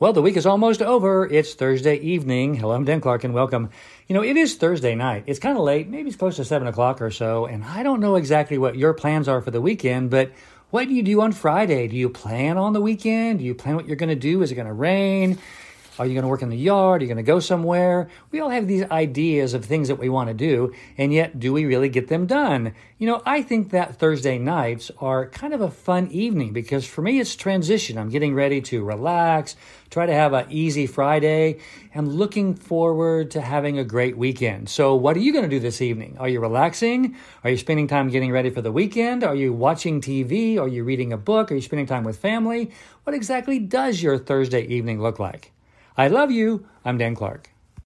Well, the week is almost over. It's Thursday evening. Hello, I'm Dan Clark and welcome. You know, it is Thursday night. It's kind of late, maybe it's close to 7 o'clock or so, and I don't know exactly what your plans are for the weekend, but what do you do on Friday? Do you plan on the weekend? Do you plan what you're going to do? Is it going to rain? Are you going to work in the yard? Are you going to go somewhere? We all have these ideas of things that we want to do, and yet do we really get them done? You know, I think that Thursday nights are kind of a fun evening because for me it's transition. I'm getting ready to relax, try to have an easy Friday, and looking forward to having a great weekend. So, what are you going to do this evening? Are you relaxing? Are you spending time getting ready for the weekend? Are you watching TV? Are you reading a book? Are you spending time with family? What exactly does your Thursday evening look like? I love you. I'm Dan Clark.